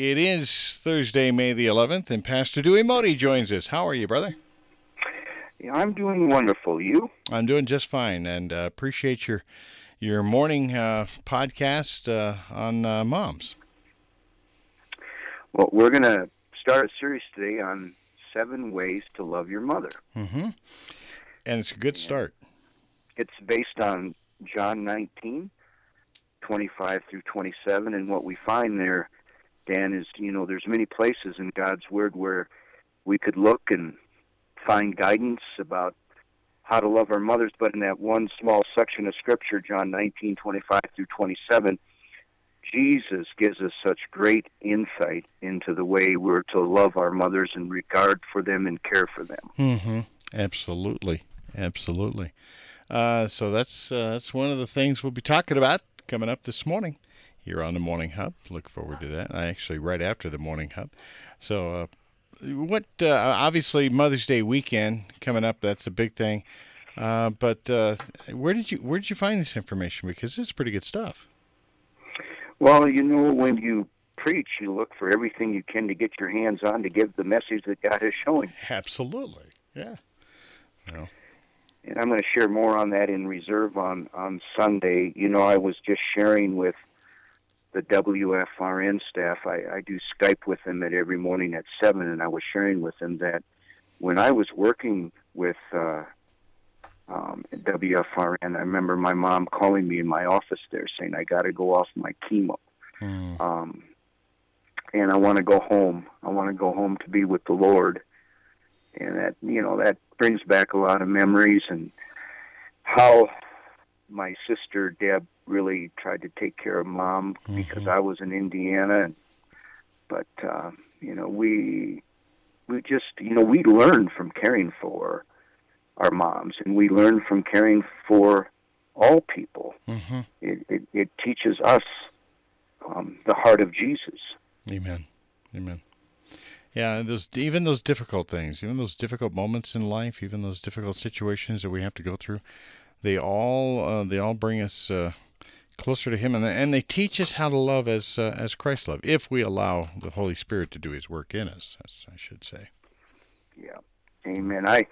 It is Thursday, May the 11th, and Pastor Dewey Modi joins us. How are you, brother? Yeah, I'm doing wonderful. You? I'm doing just fine, and uh, appreciate your your morning uh, podcast uh, on uh, moms. Well, we're going to start a series today on seven ways to love your mother. Mm-hmm. And it's a good start. It's based on John 19, 25 through 27, and what we find there, Dan, is you know there's many places in God's Word where we could look and find guidance about how to love our mothers, but in that one small section of Scripture, John 19, 25 through 27, Jesus gives us such great insight into the way we're to love our mothers and regard for them and care for them. Mm-hmm. Absolutely, absolutely. Uh, so that's uh, that's one of the things we'll be talking about coming up this morning here on the Morning Hub. Look forward to that. I actually right after the Morning Hub. So uh, what uh, obviously Mother's Day weekend coming up. That's a big thing. Uh, but uh, where did you where did you find this information? Because it's pretty good stuff. Well, you know, when you preach, you look for everything you can to get your hands on to give the message that God is showing. Absolutely, yeah. Well. And I'm going to share more on that in Reserve on on Sunday. You know, I was just sharing with the WFRN staff. I, I do Skype with them at every morning at seven, and I was sharing with them that when I was working with uh, um, WFRN, I remember my mom calling me in my office there saying, "I got to go off my chemo." Mm. Um, and I want to go home. I want to go home to be with the Lord. And that, you know, that brings back a lot of memories and how my sister Deb really tried to take care of mom mm-hmm. because I was in Indiana. And, but uh, you know, we we just you know we learn from caring for our moms, and we learn from caring for all people. Mm-hmm. It, it, it teaches us um, the heart of Jesus. Amen. Amen. Yeah, those even those difficult things, even those difficult moments in life, even those difficult situations that we have to go through, they all uh, they all bring us uh, closer to Him, and and they teach us how to love as uh, as Christ loved, if we allow the Holy Spirit to do His work in us. I should say. Yeah, Amen. I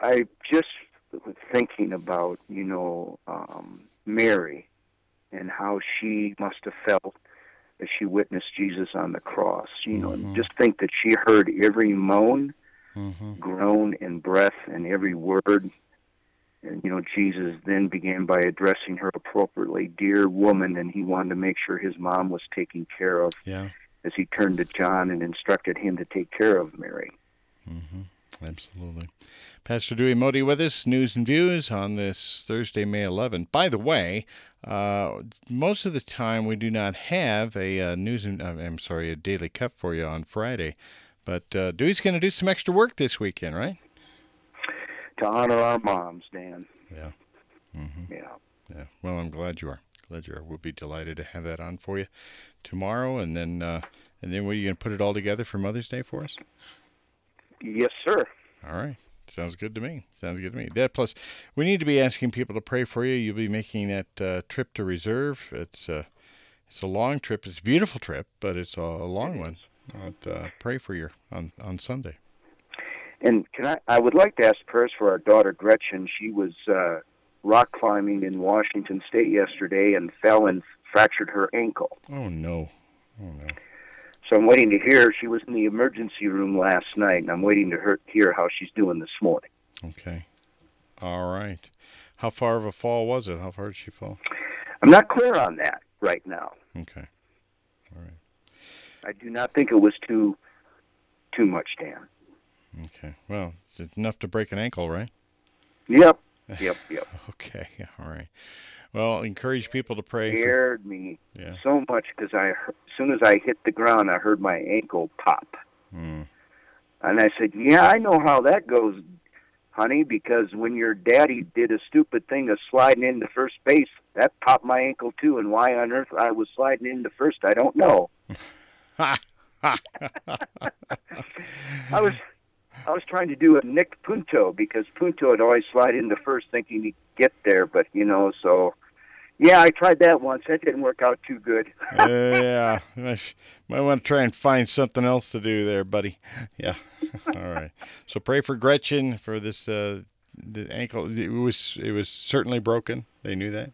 I just thinking about you know um, Mary and how she must have felt as she witnessed Jesus on the cross. You know, mm-hmm. just think that she heard every moan, mm-hmm. groan, and breath, and every word and, you know, Jesus then began by addressing her appropriately, dear woman, and he wanted to make sure his mom was taken care of. Yeah. As he turned to John and instructed him to take care of Mary. Mm-hmm. Absolutely. Pastor Dewey Modi with us, news and views on this Thursday, May 11th. By the way, uh, most of the time we do not have a uh, news and uh, I'm sorry, a daily cup for you on Friday, but uh, Dewey's going to do some extra work this weekend, right? To honor our moms, Dan. Yeah. Mm-hmm. Yeah. Yeah. Well, I'm glad you are. Glad you are. We'll be delighted to have that on for you tomorrow, and then uh, and then, were you going to put it all together for Mother's Day for us? Yes, sir. All right. Sounds good to me. Sounds good to me. That plus, we need to be asking people to pray for you. You'll be making that uh, trip to Reserve. It's a, uh, it's a long trip. It's a beautiful trip, but it's a, a long one. But, uh, pray for you on on Sunday. And can I? I would like to ask prayers for our daughter Gretchen. She was uh, rock climbing in Washington State yesterday and fell and fractured her ankle. Oh no! Oh no! So I'm waiting to hear. She was in the emergency room last night, and I'm waiting to her, hear how she's doing this morning. Okay. All right. How far of a fall was it? How far did she fall? I'm not clear on that right now. Okay. All right. I do not think it was too too much, Dan. Okay. Well, it's enough to break an ankle, right? Yep. Yep. Yep. okay. All right. Well, encourage people to pray. Scared for... me yeah. so much because I, as soon as I hit the ground, I heard my ankle pop. Mm. And I said, "Yeah, I know how that goes, honey. Because when your daddy did a stupid thing of sliding into first base, that popped my ankle too. And why on earth I was sliding into first, I don't know." I was I was trying to do a Nick Punto because Punto would always slide into first thinking he'd get there, but you know, so Yeah, I tried that once. That didn't work out too good. yeah, might want to try and find something else to do there, buddy. Yeah. All right. So pray for Gretchen for this uh, the ankle. It was it was certainly broken. They knew that.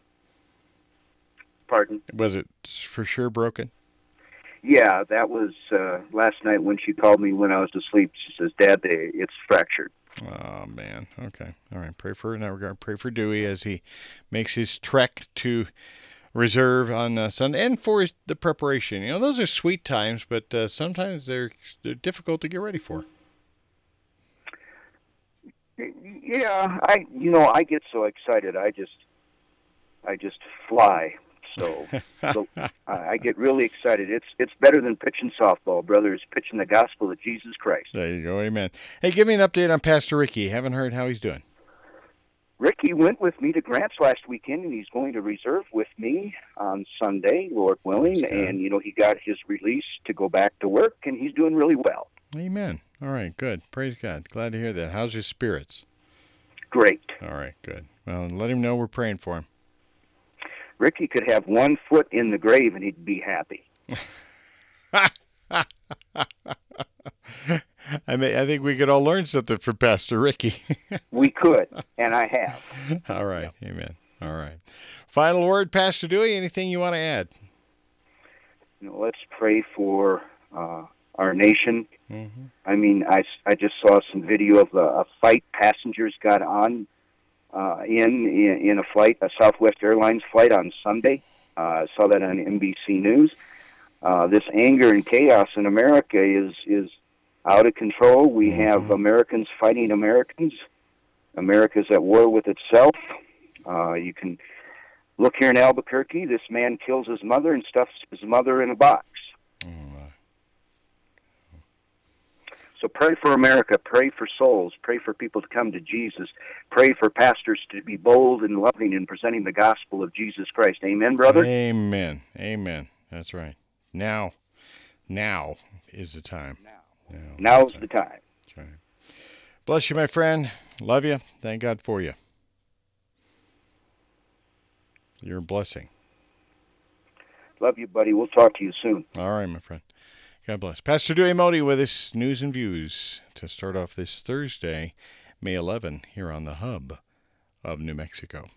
Pardon? Was it for sure broken? Yeah, that was uh, last night when she called me when I was asleep. She says, "Dad, they, it's fractured." Oh man. Okay. All right. Pray for in that regard. Pray for Dewey as he makes his trek to Reserve on uh, Sunday, and for his, the preparation. You know, those are sweet times, but uh, sometimes they're they're difficult to get ready for. Yeah, I you know I get so excited. I just I just fly. So, so I get really excited. It's it's better than pitching softball, brother. It's pitching the gospel of Jesus Christ. There you go, amen. Hey, give me an update on Pastor Ricky. Haven't heard how he's doing. Ricky went with me to Grants last weekend, and he's going to Reserve with me on Sunday, Lord willing. And you know, he got his release to go back to work, and he's doing really well. Amen. All right, good. Praise God. Glad to hear that. How's his spirits? Great. All right, good. Well, let him know we're praying for him. Ricky could have one foot in the grave and he'd be happy. I mean, I think we could all learn something from Pastor Ricky. we could, and I have. All right, amen. All right. Final word, Pastor Dewey. Anything you want to add? You know, let's pray for uh, our nation. Mm-hmm. I mean, I, I just saw some video of a, a fight passengers got on uh, in, in in a flight, a Southwest Airlines flight on Sunday. Uh, I saw that on NBC News. Uh, this anger and chaos in America is is out of control. We Mm-hmm. have Americans fighting Americans. America's at war with itself. Uh, you can look here in Albuquerque. This man kills his mother and stuffs his mother in a box. Oh, my. So pray for America. Pray for souls. Pray for people to come to Jesus. Pray for pastors to be bold and loving in presenting the gospel of Jesus Christ. Amen, brother. Amen. Amen. That's right. Now, now is the time. Now. now is the time. That's right. Bless you, my friend. Love you. Thank God for you. You're a blessing. Love you, buddy. We'll talk to you soon. All right, my friend. God bless. Pastor Dewey Modi with us, news and views to start off this Thursday, May 11, here on the hub of New Mexico.